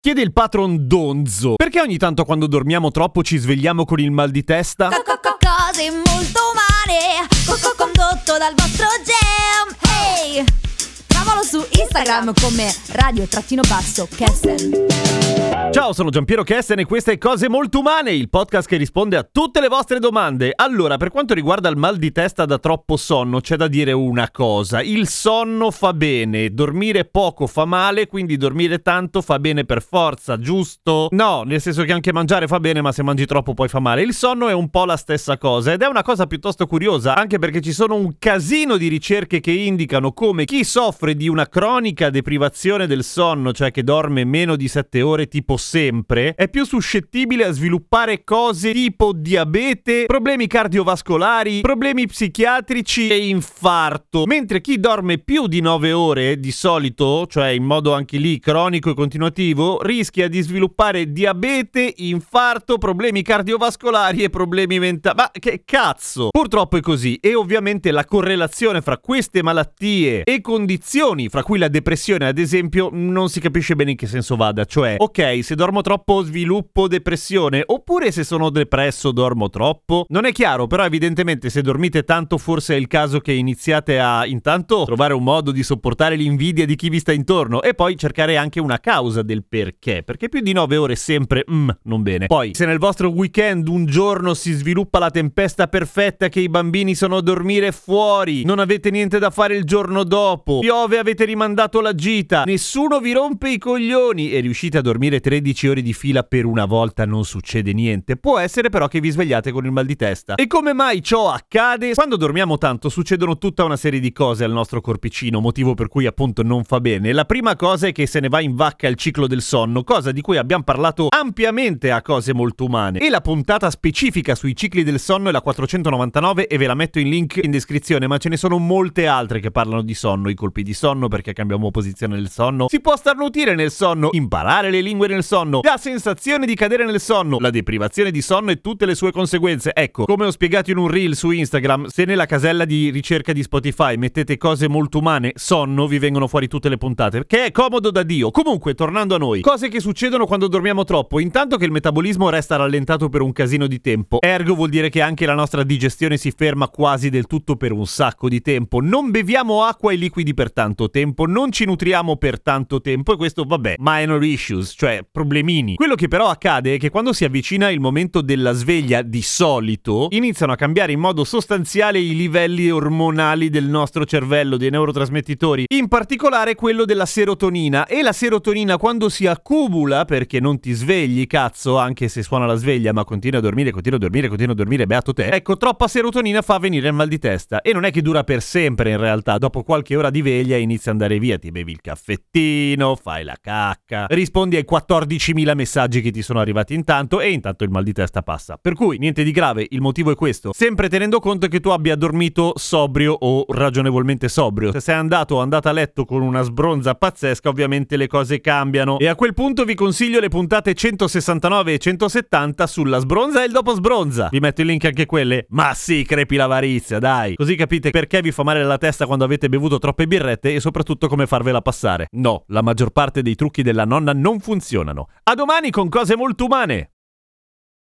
Chiede il patron Donzo. Perché ogni tanto quando dormiamo troppo ci svegliamo con il mal di testa? Cose molto umane, co- condotto dal vostro Gem. Hey! Instagram come radio-basso-kessen. Ciao, sono Giampiero Kesten e questa è Cose Molto Umane, il podcast che risponde a tutte le vostre domande. Allora, per quanto riguarda il mal di testa da troppo sonno, c'è da dire una cosa. Il sonno fa bene, dormire poco fa male, quindi dormire tanto fa bene per forza, giusto? No, nel senso che anche mangiare fa bene, ma se mangi troppo poi fa male. Il sonno è un po' la stessa cosa ed è una cosa piuttosto curiosa, anche perché ci sono un casino di ricerche che indicano come chi soffre di una cronica deprivazione del sonno, cioè che dorme meno di 7 ore tipo sempre, è più suscettibile a sviluppare cose tipo diabete, problemi cardiovascolari, problemi psichiatrici e infarto. Mentre chi dorme più di 9 ore di solito, cioè in modo anche lì cronico e continuativo, rischia di sviluppare diabete, infarto, problemi cardiovascolari e problemi mentali. Ma che cazzo? Purtroppo è così e ovviamente la correlazione fra queste malattie e condizioni, fra cui la depressione ad esempio, non si capisce bene in che senso vada, cioè ok, se dormo troppo sviluppo depressione, oppure se sono depresso dormo troppo? Non è chiaro, però evidentemente se dormite tanto forse è il caso che iniziate a intanto trovare un modo di sopportare l'invidia di chi vi sta intorno e poi cercare anche una causa del perché, perché più di 9 ore sempre, mm, non bene. Poi, se nel vostro weekend un giorno si sviluppa la tempesta perfetta che i bambini sono a dormire fuori, non avete niente da fare il giorno dopo, piove avete rimandato la gita, nessuno vi rompe i coglioni e riuscite a dormire 13 ore di fila per una volta non succede niente. Può essere però che vi svegliate con il mal di testa. E come mai ciò accade? Quando dormiamo tanto succedono tutta una serie di cose al nostro corpicino, motivo per cui appunto non fa bene. La prima cosa è che se ne va in vacca il ciclo del sonno, cosa di cui abbiamo parlato ampiamente a cose molto umane. E la puntata specifica sui cicli del sonno è la 499 e ve la metto in link in descrizione, ma ce ne sono molte altre che parlano di sonno, i colpi di sonno perché cambiamo posizione nel sonno. Si può starnutire nel sonno, imparare le lingue nel sonno, la sensazione di cadere nel sonno, la deprivazione di sonno e tutte le sue conseguenze. Ecco, come ho spiegato in un reel su Instagram, se nella casella di ricerca di Spotify mettete cose molto umane, sonno, vi vengono fuori tutte le puntate, che è comodo da Dio. Comunque, tornando a noi, cose che succedono quando dormiamo troppo, intanto che il metabolismo resta rallentato per un casino di tempo, ergo vuol dire che anche la nostra digestione si ferma quasi del tutto per un sacco di tempo, non beviamo acqua e liquidi per tanto tempo, non ci nutriamo per tanto tempo e questo, vabbè, minor issues, cioè problemini. Quello che però accade è che quando si avvicina il momento della sveglia di solito, iniziano a cambiare in modo sostanziale i livelli ormonali del nostro cervello, dei neurotrasmettitori, in particolare quello della serotonina. E la serotonina quando si accumula, perché non ti svegli, cazzo, anche se suona la sveglia, ma continua a dormire, continua a dormire, continua a dormire, beato te. Ecco, troppa serotonina fa venire il mal di testa. E non è che dura per sempre in realtà, dopo qualche ora di veglia inizia ad andare via, ti bevi il caffettino, fai la cacca, rispondi ai 14.000 messaggi che ti sono arrivati intanto e intanto il mal di testa passa. Per cui niente di grave, il motivo è questo. Sempre tenendo conto che tu abbia dormito sobrio o ragionevolmente sobrio. Se sei andato o andata a letto con una sbronza pazzesca, ovviamente le cose cambiano. E a quel punto vi consiglio le puntate 169 e 170 sulla sbronza e il dopo sbronza. Vi metto il link anche quelle. Ma sì, crepi l'avarizia, dai. Così capite perché vi fa male la testa quando avete bevuto troppe birrette e soprattutto come farvela passare. No, la maggior parte dei trucchi della nonna non funzionano. A domani con cose molto umane!